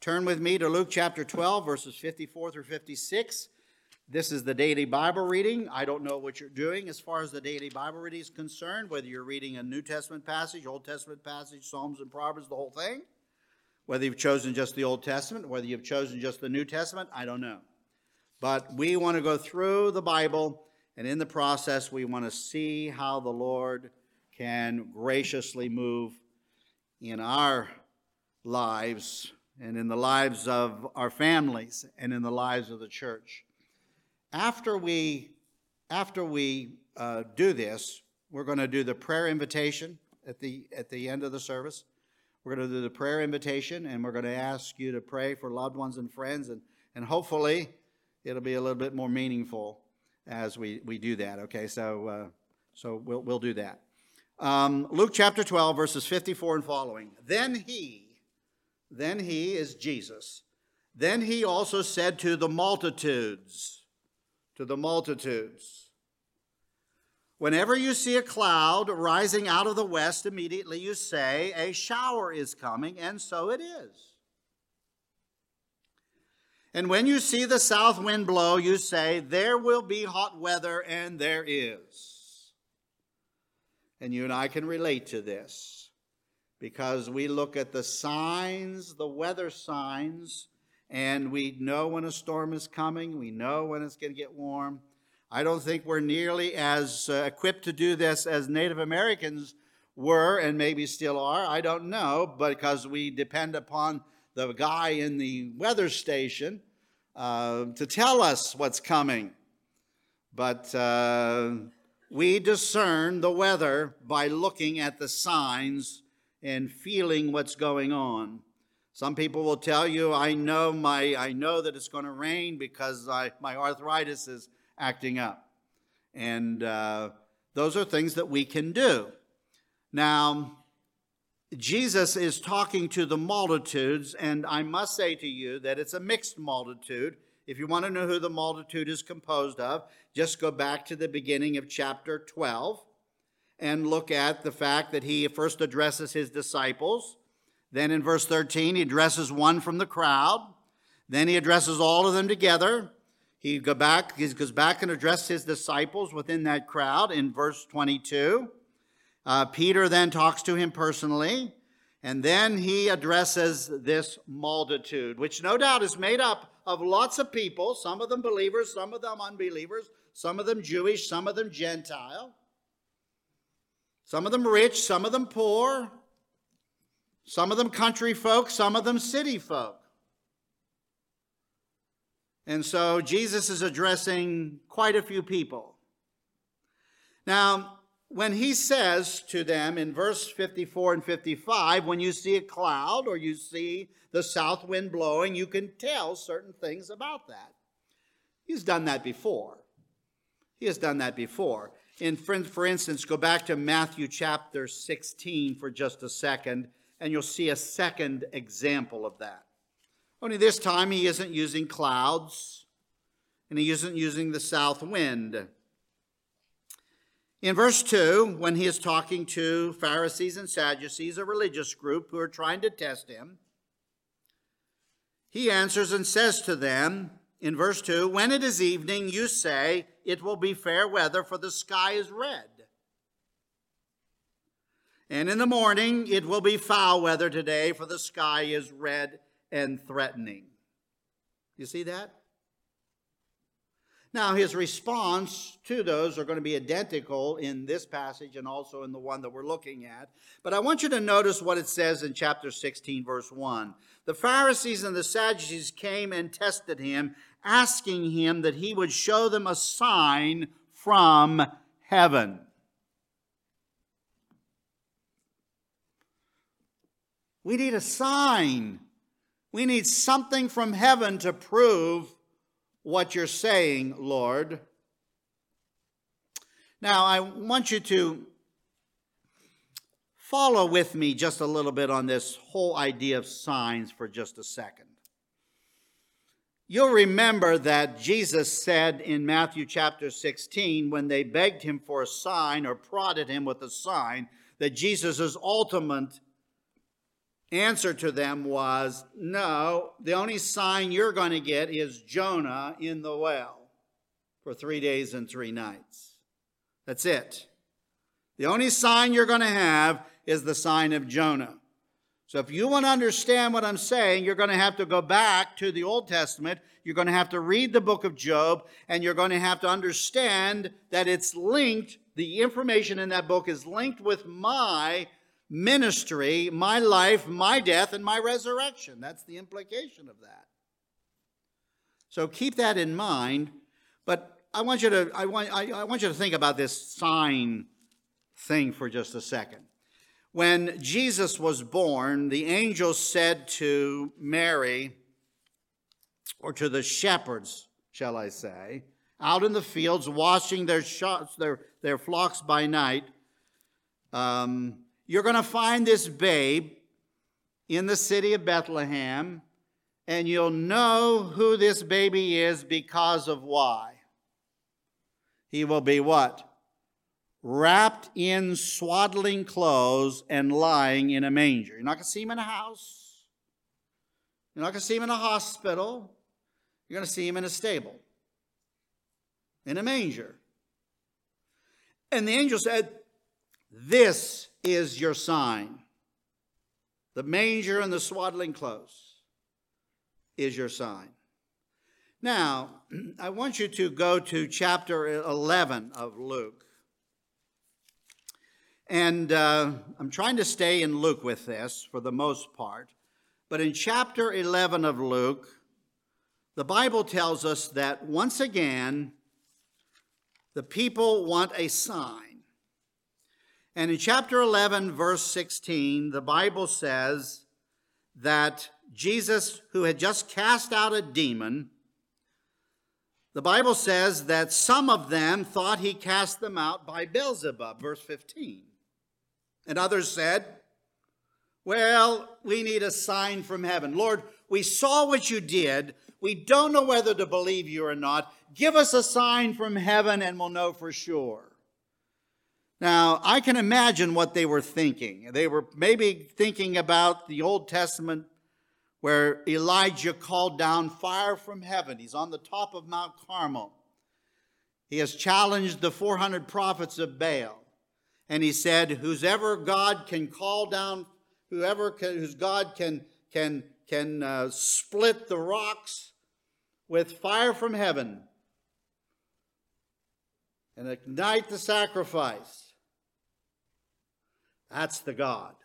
Turn with me to Luke chapter 12, verses 54 through 56. This is the daily Bible reading. I don't know what you're doing as far as the daily Bible reading is concerned, whether you're reading a New Testament passage, Old Testament passage, Psalms and Proverbs, the whole thing. Whether you've chosen just the Old Testament, whether you've chosen just the New Testament, I don't know. But we want to go through the Bible, and in the process, we want to see how the Lord can graciously move in our lives and in the lives of our families and in the lives of the church. After we, after we uh, do this, we're going to do the prayer invitation at the, at the end of the service. We're going to do the prayer invitation, and we're going to ask you to pray for loved ones and friends, and, and hopefully it'll be a little bit more meaningful as we, we do that. Okay, so, uh, so we'll, we'll do that. Um, Luke chapter 12, verses 54 and following. Then he, then he is Jesus. Then he also said to the multitudes, to the multitudes, Whenever you see a cloud rising out of the west, immediately you say, A shower is coming, and so it is. And when you see the south wind blow, you say, There will be hot weather, and there is. And you and I can relate to this because we look at the signs, the weather signs, and we know when a storm is coming. We know when it's going to get warm. I don't think we're nearly as uh, equipped to do this as Native Americans were and maybe still are. I don't know, but because we depend upon the guy in the weather station uh, to tell us what's coming. But uh, we discern the weather by looking at the signs and feeling what's going on. Some people will tell you, I know my I know that it's going to rain because I, my arthritis is acting up. And uh, those are things that we can do. Now, Jesus is talking to the multitudes, and I must say to you that it's a mixed multitude. If you want to know who the multitude is composed of, just go back to the beginning of chapter 12 and look at the fact that he first addresses his disciples. Then in verse 13, he addresses one from the crowd. Then he addresses all of them together. He go back, he goes back and addresses his disciples within that crowd in verse 22. Uh, Peter then talks to him personally, and then he addresses this multitude, which no doubt is made up of lots of people, some of them believers, some of them unbelievers, some of them Jewish, some of them Gentile. Some of them rich, some of them poor, some of them country folk, some of them city folk. And so Jesus is addressing quite a few people. Now, when he says to them in verse 54 and 55, when you see a cloud or you see the south wind blowing, you can tell certain things about that. He's done that before. He has done that before in, for instance, go back to Matthew chapter 16 for just a second, and you'll see a second example of that. Only this time he isn't using clouds, and he isn't using the south wind. In verse 2, when he is talking to Pharisees and Sadducees, a religious group who are trying to test him, he answers and says to them, in verse 2 When it is evening, you say, It will be fair weather, for the sky is red. And in the morning, it will be foul weather today, for the sky is red and threatening. You see that? Now, his response to those are going to be identical in this passage and also in the one that we're looking at. But I want you to notice what it says in chapter 16, verse 1. The Pharisees and the Sadducees came and tested him, asking him that he would show them a sign from heaven. We need a sign. We need something from heaven to prove what you're saying, Lord. Now, I want you to follow with me just a little bit on this whole idea of signs for just a second. You'll remember that Jesus said in Matthew chapter 16, when they begged him for a sign or prodded him with a sign, that Jesus' ultimate answer to them was no, the only sign you're going to get is Jonah in the well for three days and three nights. That's it. The only sign you're going to have is the sign of Jonah. So if you want to understand what I'm saying, you're going to have to go back to the Old Testament. You're going to have to read the book of Job, and you're going to have to understand that it's linked, the information in that book is linked with my ministry, my life, my death, and my resurrection. That's the implication of that. So keep that in mind. But I want you to, I want, I, I want you to think about this sign thing for just a second. When Jesus was born, the angel said to Mary, or to the shepherds, shall I say, out in the fields watching their, their, their flocks by night, um, you're going to find this babe in the city of Bethlehem, and you'll know who this baby is because of why. He will be what? Wrapped in swaddling clothes and lying in a manger. You're not going to see him in a house. You're not going to see him in a hospital. You're going to see him in a stable, in a manger. And the angel said, This is your sign. The manger and the swaddling clothes is your sign. Now, I want you to go to chapter 11 of Luke. And uh, I'm trying to stay in Luke with this for the most part. But in chapter 11 of Luke, the Bible tells us that once again, the people want a sign. And in chapter 11, verse 16, the Bible says that Jesus, who had just cast out a demon, the Bible says that some of them thought he cast them out by Beelzebub, verse 15. And others said, Well, we need a sign from heaven. Lord, we saw what you did. We don't know whether to believe you or not. Give us a sign from heaven and we'll know for sure. Now, I can imagine what they were thinking. They were maybe thinking about the Old Testament where Elijah called down fire from heaven. He's on the top of Mount Carmel. He has challenged the 400 prophets of Baal and he said, "Whoever God can call down, whoever can, whose God can can can uh, split the rocks with fire from heaven and ignite the sacrifice. That's the God."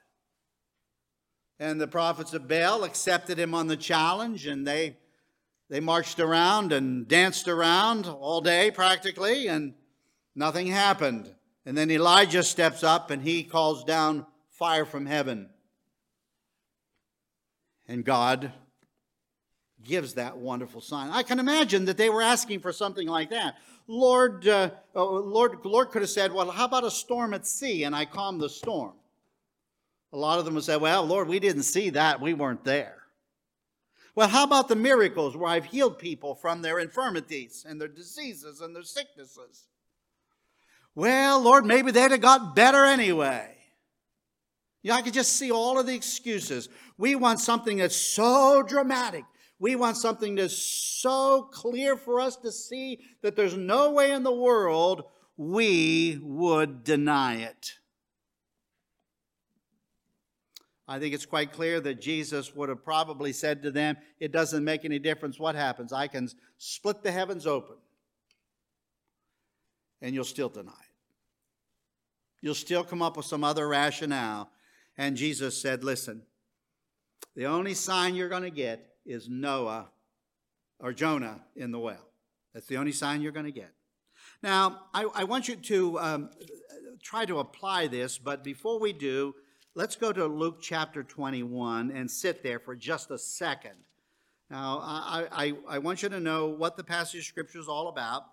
And the prophets of Baal accepted him on the challenge, and they they marched around and danced around all day practically, and nothing happened. And then Elijah steps up and he calls down fire from heaven. And God gives that wonderful sign. I can imagine that they were asking for something like that. Lord, uh, oh, Lord, Lord could have said, "Well, how about a storm at sea?" And I calmed the storm. A lot of them would say, "Well, Lord, we didn't see that; we weren't there." Well, how about the miracles where I've healed people from their infirmities and their diseases and their sicknesses? Well, Lord, maybe they'd have got better anyway. You know, I could just see all of the excuses. We want something that's so dramatic. We want something that's so clear for us to see that there's no way in the world we would deny it. I think it's quite clear that Jesus would have probably said to them, It doesn't make any difference what happens. I can split the heavens open, and you'll still deny it. You'll still come up with some other rationale. And Jesus said, Listen, the only sign you're going to get is Noah or Jonah in the well. That's the only sign you're going to get. Now, I, I want you to um, try to apply this, but before we do, let's go to Luke chapter 21 and sit there for just a second. Now, I, I, I want you to know what the passage of Scripture is all about.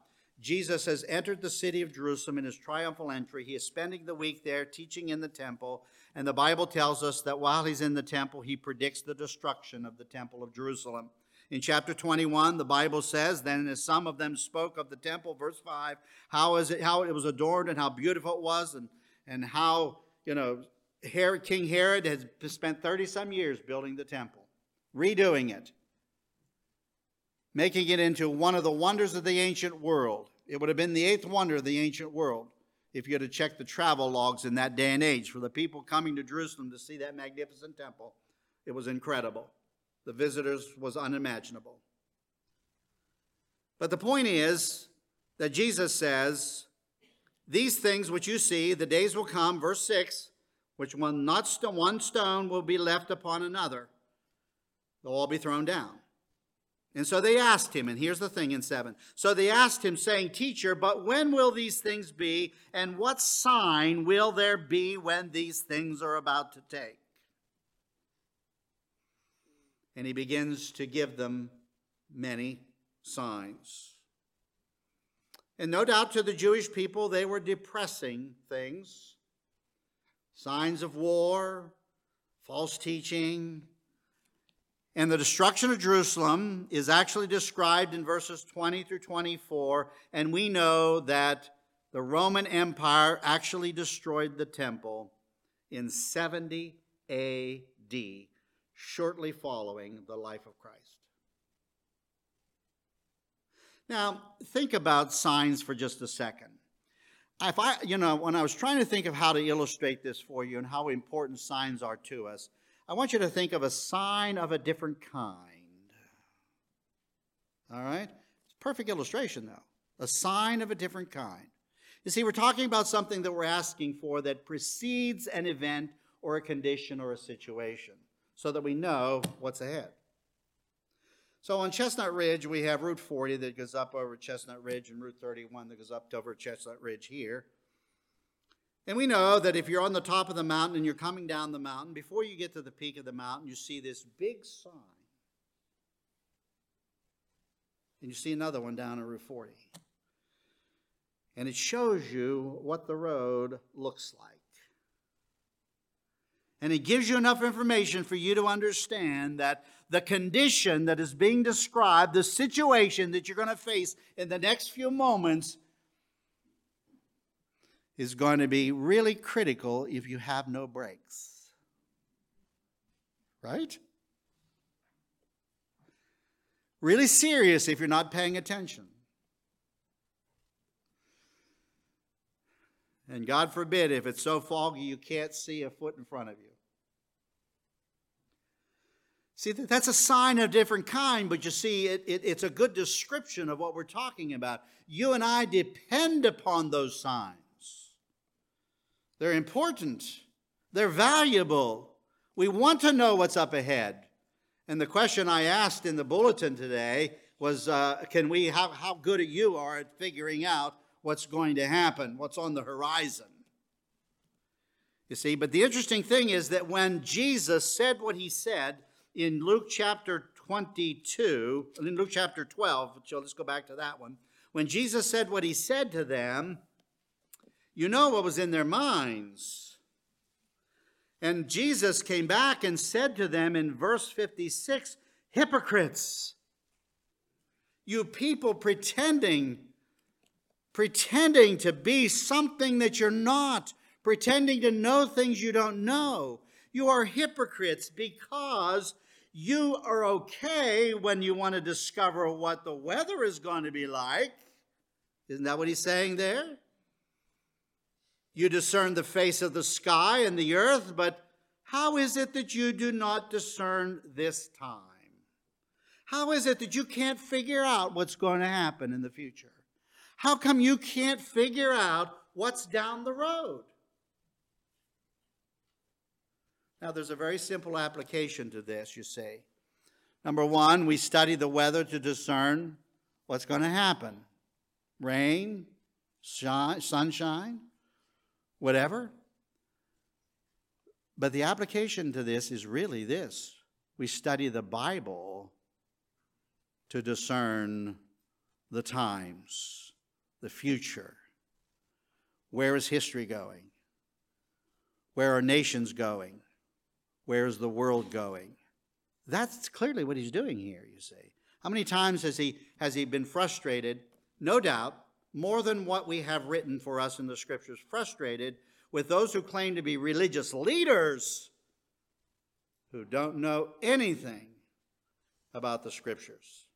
Jesus has entered the city of Jerusalem in his triumphal entry. He is spending the week there teaching in the temple. And the Bible tells us that while he's in the temple, he predicts the destruction of the temple of Jerusalem. In chapter 21, the Bible says, Then as some of them spoke of the temple, verse 5, how, is it, how it was adorned and how beautiful it was, and, and how, you know, Herod, King Herod has spent 30 some years building the temple, redoing it, making it into one of the wonders of the ancient world. It would have been the eighth wonder of the ancient world if you had to check the travel logs in that day and age for the people coming to Jerusalem to see that magnificent temple. It was incredible. The visitors was unimaginable. But the point is that Jesus says, These things which you see, the days will come, verse 6, which one, not st- one stone will be left upon another. They'll all be thrown down. And so they asked him, and here's the thing in 7. So they asked him, saying, Teacher, but when will these things be, and what sign will there be when these things are about to take? And he begins to give them many signs. And no doubt to the Jewish people, they were depressing things signs of war, false teaching, and the destruction of Jerusalem is actually described in verses 20 through 24, and we know that the Roman Empire actually destroyed the temple in 70 AD, shortly following the life of Christ. Now, think about signs for just a second. If I, you know, when I was trying to think of how to illustrate this for you and how important signs are to us, I want you to think of a sign of a different kind. All right? It's perfect illustration, though. A sign of a different kind. You see, we're talking about something that we're asking for that precedes an event or a condition or a situation so that we know what's ahead. So on Chestnut Ridge, we have Route 40 that goes up over Chestnut Ridge and Route 31 that goes up over Chestnut Ridge here. And we know that if you're on the top of the mountain and you're coming down the mountain, before you get to the peak of the mountain, you see this big sign. And you see another one down on Route 40. And it shows you what the road looks like. And it gives you enough information for you to understand that the condition that is being described, the situation that you're going to face in the next few moments, is going to be really critical if you have no brakes. Right? Really serious if you're not paying attention. And God forbid if it's so foggy you can't see a foot in front of you. See, that's a sign of a different kind, but you see, it, it, it's a good description of what we're talking about. You and I depend upon those signs. They're important, they're valuable. We want to know what's up ahead. And the question I asked in the bulletin today was uh, can we, how, how good you are at figuring out what's going to happen, what's on the horizon. You see, but the interesting thing is that when Jesus said what he said in Luke chapter 22, in Luke chapter 12, so let's go back to that one. When Jesus said what he said to them, you know what was in their minds. And Jesus came back and said to them in verse 56 Hypocrites, you people pretending, pretending to be something that you're not, pretending to know things you don't know. You are hypocrites because you are okay when you want to discover what the weather is going to be like. Isn't that what he's saying there? You discern the face of the sky and the earth, but how is it that you do not discern this time? How is it that you can't figure out what's going to happen in the future? How come you can't figure out what's down the road? Now, there's a very simple application to this, you see. Number one, we study the weather to discern what's going to happen rain, shine, sunshine, whatever. But the application to this is really this we study the Bible to discern the times, the future. Where is history going? Where are nations going? Where is the world going? That's clearly what he's doing here, you see. How many times has he, has he been frustrated? No doubt more than what we have written for us in the scriptures, frustrated with those who claim to be religious leaders who don't know anything about the scriptures.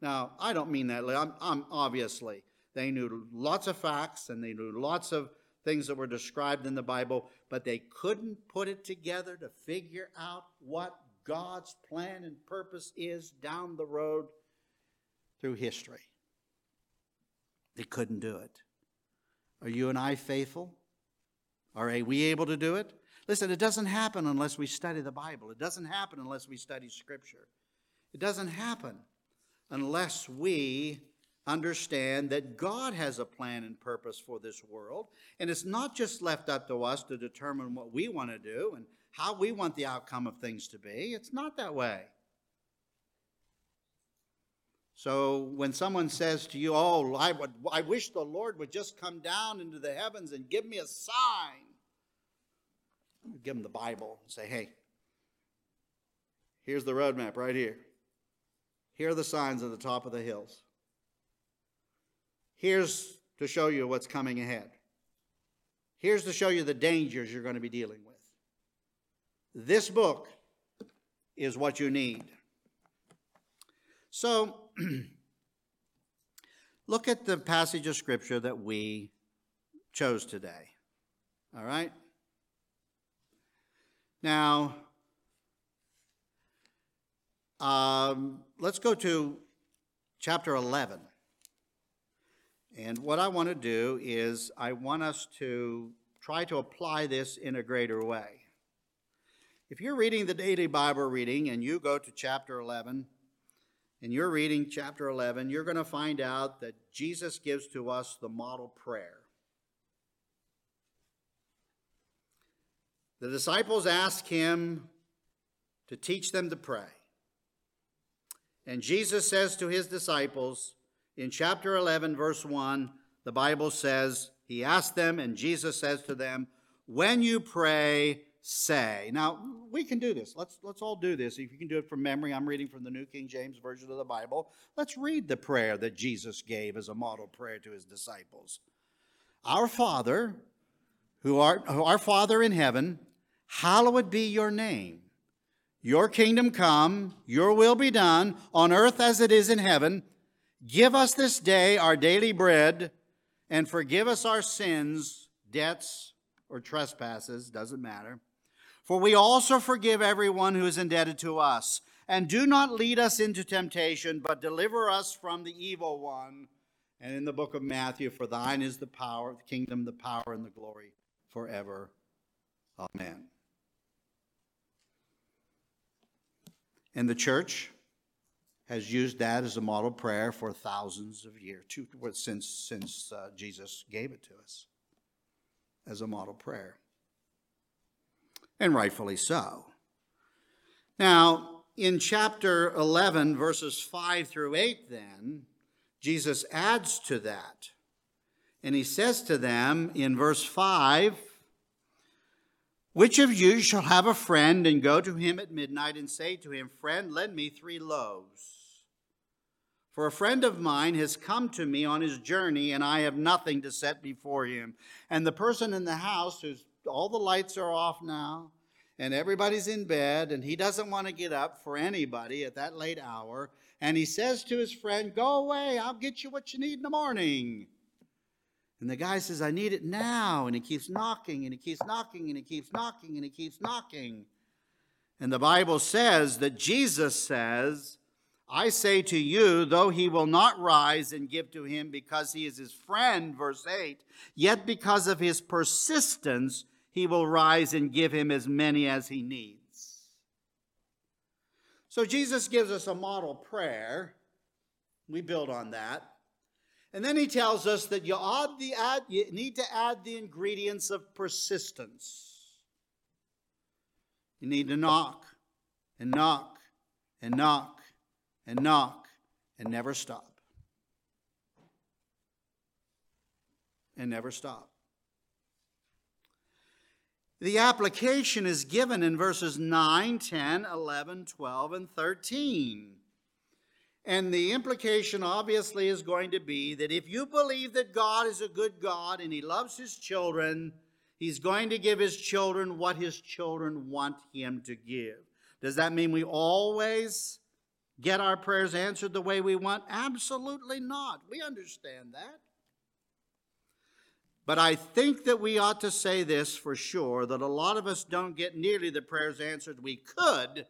Now, I don't mean that. I'm, I'm obviously they knew lots of facts and they knew lots of things that were described in the Bible, but they couldn't put it together to figure out what God's plan and purpose is down the road through history. They couldn't do it. Are you and I faithful? Are we able to do it? Listen, it doesn't happen unless we study the Bible. It doesn't happen unless we study Scripture. It doesn't happen unless we understand that God has a plan and purpose for this world. And it's not just left up to us to determine what we want to do and how we want the outcome of things to be. It's not that way. So when someone says to you, Oh, I, would, I wish the Lord would just come down into the heavens and give me a sign, give them the Bible and say, Hey, here's the roadmap right here. Here are the signs at the top of the hills. Here's to show you what's coming ahead. Here's to show you the dangers you're going to be dealing with. This book is what you need. So, look at the passage of Scripture that we chose today. All right? Now, um, let's go to chapter 11. And what I want to do is, I want us to try to apply this in a greater way. If you're reading the daily Bible reading and you go to chapter 11, and you're reading chapter 11, you're going to find out that Jesus gives to us the model prayer. The disciples ask him to teach them to pray. And Jesus says to his disciples in chapter 11, verse 1, the Bible says, He asked them, and Jesus says to them, When you pray, say. Now, we can do this. Let's, let's all do this. If you can do it from memory, I'm reading from the New King James Version of the Bible. Let's read the prayer that Jesus gave as a model prayer to his disciples. Our Father, who art our Father in heaven, hallowed be your name. Your kingdom come, your will be done, on earth as it is in heaven. Give us this day our daily bread, and forgive us our sins, debts, or trespasses, doesn't matter. For we also forgive everyone who is indebted to us. And do not lead us into temptation, but deliver us from the evil one. And in the book of Matthew, for thine is the power, the kingdom, the power, and the glory forever. Amen. And the church has used that as a model prayer for thousands of years, since, since uh, Jesus gave it to us as a model prayer. And rightfully so. Now, in chapter 11, verses 5 through 8, then, Jesus adds to that. And he says to them in verse 5 which of you shall have a friend and go to him at midnight and say to him, Friend, lend me three loaves? For a friend of mine has come to me on his journey, and I have nothing to set before him. And the person in the house, who's all the lights are off now, and everybody's in bed, and he doesn't want to get up for anybody at that late hour, and he says to his friend, Go away, I'll get you what you need in the morning. And the guy says, I need it now. And he keeps knocking and he keeps knocking and he keeps knocking and he keeps knocking. And the Bible says that Jesus says, I say to you, though he will not rise and give to him because he is his friend, verse 8, yet because of his persistence, he will rise and give him as many as he needs. So Jesus gives us a model prayer. We build on that. And then he tells us that you, the add, you need to add the ingredients of persistence. You need to knock and knock and knock and knock and never stop. And never stop. The application is given in verses 9, 10, 11, 12, and 13. And the implication obviously is going to be that if you believe that God is a good God and He loves His children, He's going to give his children what his children want him to give. Does that mean we always get our prayers answered the way we want? Absolutely not. We understand that. But I think that we ought to say this for sure that a lot of us don't get nearly the prayers answered we could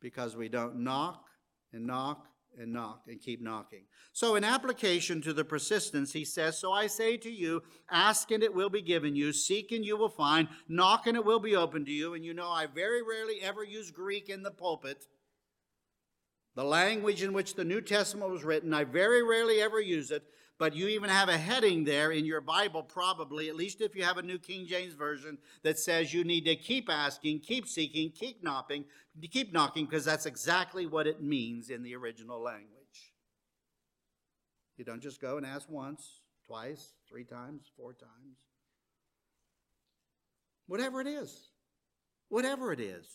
because we don't knock and knock and knock and keep knocking. So, in application to the persistence, he says, So I say to you, ask and it will be given you, seek and you will find, knock and it will be opened to you. And you know, I very rarely ever use Greek in the pulpit. The language in which the New Testament was written, I very rarely ever use it, but you even have a heading there in your Bible, probably, at least if you have a New King James Version, that says you need to keep asking, keep seeking, keep knocking, keep knocking, because that's exactly what it means in the original language. You don't just go and ask once, twice, three times, four times. Whatever it is. Whatever it is.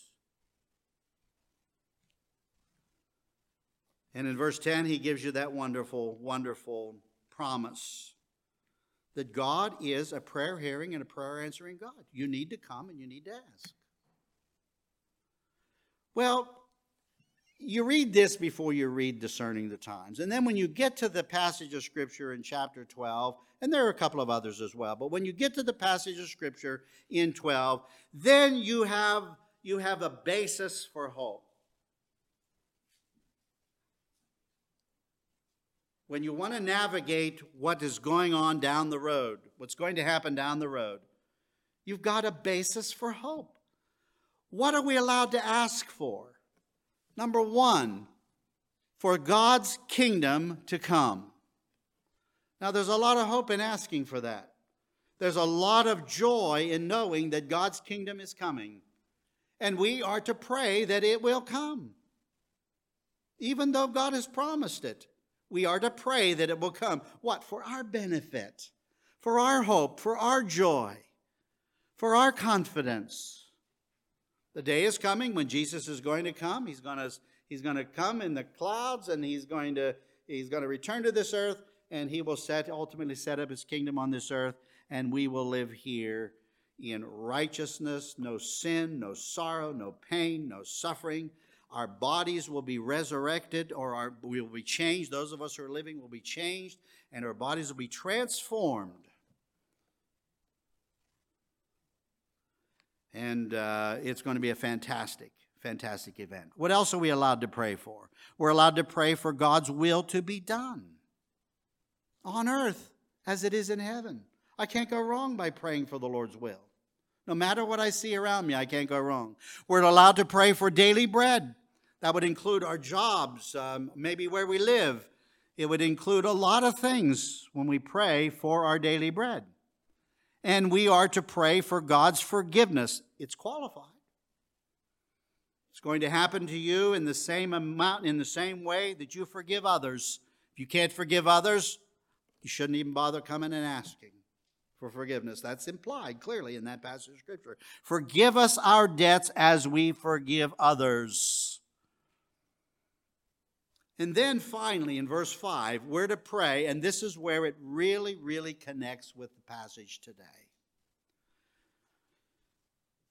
And in verse 10, he gives you that wonderful, wonderful promise that God is a prayer hearing and a prayer answering God. You need to come and you need to ask. Well, you read this before you read Discerning the Times. And then when you get to the passage of Scripture in chapter 12, and there are a couple of others as well, but when you get to the passage of Scripture in 12, then you have, you have a basis for hope. When you want to navigate what is going on down the road, what's going to happen down the road, you've got a basis for hope. What are we allowed to ask for? Number one, for God's kingdom to come. Now, there's a lot of hope in asking for that. There's a lot of joy in knowing that God's kingdom is coming. And we are to pray that it will come. Even though God has promised it, we are to pray that it will come. What? For our benefit, for our hope, for our joy, for our confidence. The day is coming when Jesus is going to come. He's going to, he's going to come in the clouds and he's going to he's going to return to this earth and he will set ultimately set up his kingdom on this earth and we will live here in righteousness, no sin, no sorrow, no pain, no suffering. Our bodies will be resurrected or our, we will be changed. Those of us who are living will be changed and our bodies will be transformed And uh, it's going to be a fantastic, fantastic event. What else are we allowed to pray for? We're allowed to pray for God's will to be done on earth as it is in heaven. I can't go wrong by praying for the Lord's will. No matter what I see around me, I can't go wrong. We're allowed to pray for daily bread. That would include our jobs, um, maybe where we live. It would include a lot of things when we pray for our daily bread and we are to pray for God's forgiveness. It's qualified. It's going to happen to you in the same amount, in the same way that you forgive others. If you can't forgive others, you shouldn't even bother coming and asking for forgiveness. That's implied clearly in that passage of Scripture. Forgive us our debts as we forgive others. And then finally, in verse 5, we're to pray, and this is where it really, really connects with the passage today.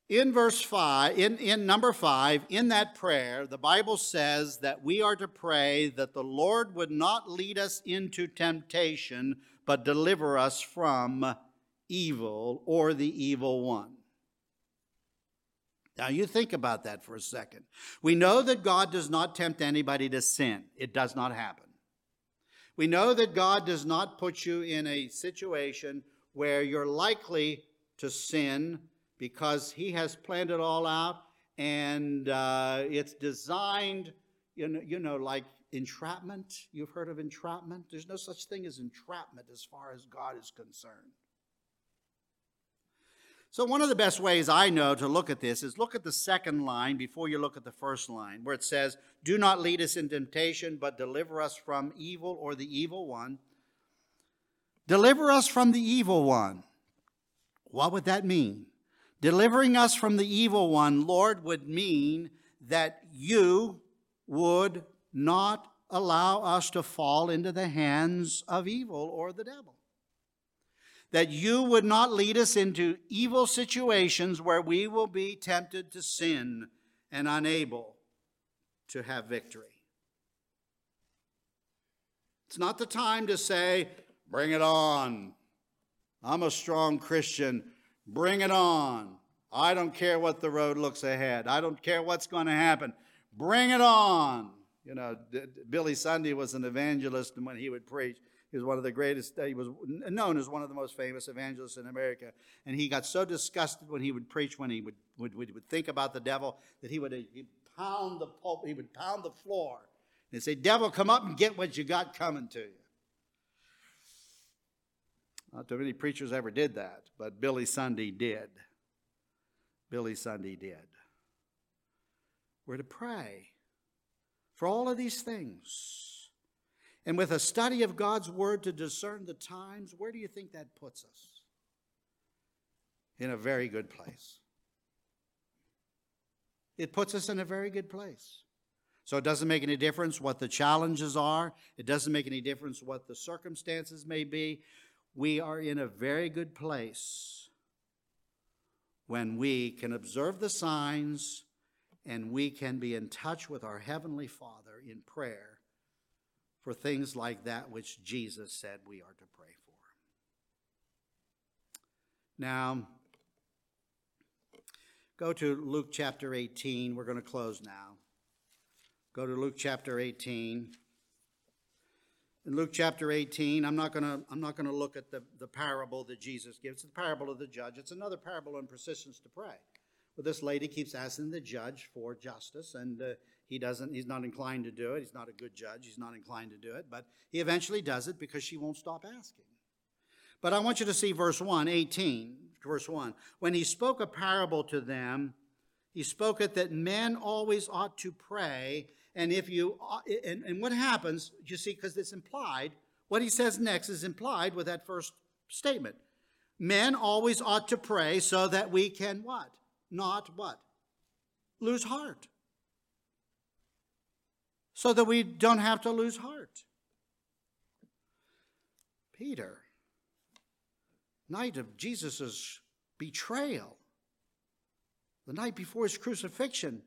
In verse 5, in, in number 5, in that prayer, the Bible says that we are to pray that the Lord would not lead us into temptation, but deliver us from evil or the evil one. Now, you think about that for a second. We know that God does not tempt anybody to sin, it does not happen. We know that God does not put you in a situation where you're likely to sin because He has planned it all out and uh, it's designed, you know, you know, like entrapment. You've heard of entrapment? There's no such thing as entrapment as far as God is concerned. So, one of the best ways I know to look at this is look at the second line before you look at the first line, where it says, Do not lead us in temptation, but deliver us from evil or the evil one. Deliver us from the evil one. What would that mean? Delivering us from the evil one, Lord, would mean that you would not allow us to fall into the hands of evil or the devil that you would not lead us into evil situations where we will be tempted to sin and unable to have victory. It's not the time to say, Bring it on. I'm a strong Christian. Bring it on. I don't care what the road looks ahead. I don't care what's going to happen. Bring it on. You know, Billy Sunday was an evangelist, and when he would preach, he was one of the greatest, he was known as one of the most famous evangelists in America. And he got so disgusted when he would preach, when he would, would, would, think about the devil, that he would uh, he'd pound the pulp, he would pound the floor and say, Devil, come up and get what you got coming to you. Not too many preachers ever did that, but Billy Sunday did. Billy Sunday did. We're to pray for all of these things. And with a study of God's Word to discern the times, where do you think that puts us? In a very good place. It puts us in a very good place. So it doesn't make any difference what the challenges are, it doesn't make any difference what the circumstances may be. We are in a very good place when we can observe the signs and we can be in touch with our Heavenly Father in prayer for things like that which Jesus said we are to pray for. Now, go to Luke chapter 18. We're going to close now. Go to Luke chapter 18 in Luke chapter 18, I'm not going to I'm not going to look at the, the parable that Jesus gives. It's the parable of the judge. It's another parable on persistence to pray. But this lady keeps asking the judge for justice, and uh, he doesn't. He's not inclined to do it. He's not a good judge. He's not inclined to do it, but he eventually does it because she won't stop asking. But I want you to see verse 1, 18, verse 1. When he spoke a parable to them, he spoke it that men always ought to pray and if you, and, and what happens, you see, because it's implied, what he says next is implied with that first statement. Men always ought to pray so that we can what? Not what? Lose heart. So that we don't have to lose heart. Peter, night of Jesus' betrayal, the night before his crucifixion,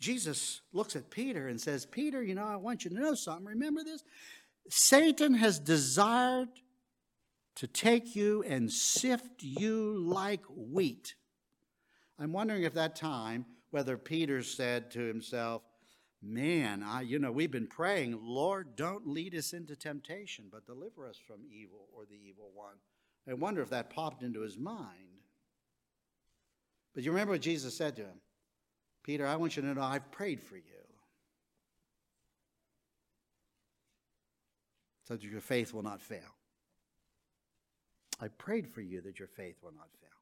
Jesus looks at Peter and says, Peter, you know, I want you to know something. Remember this? Satan has desired to take you and sift you like wheat. I'm wondering if that time, whether Peter said to himself, Man, I, you know, we've been praying, Lord, don't lead us into temptation, but deliver us from evil or the evil one. I wonder if that popped into his mind. But you remember what Jesus said to him? Peter, I want you to know I've prayed for you. So that your faith will not fail. I prayed for you that your faith will not fail.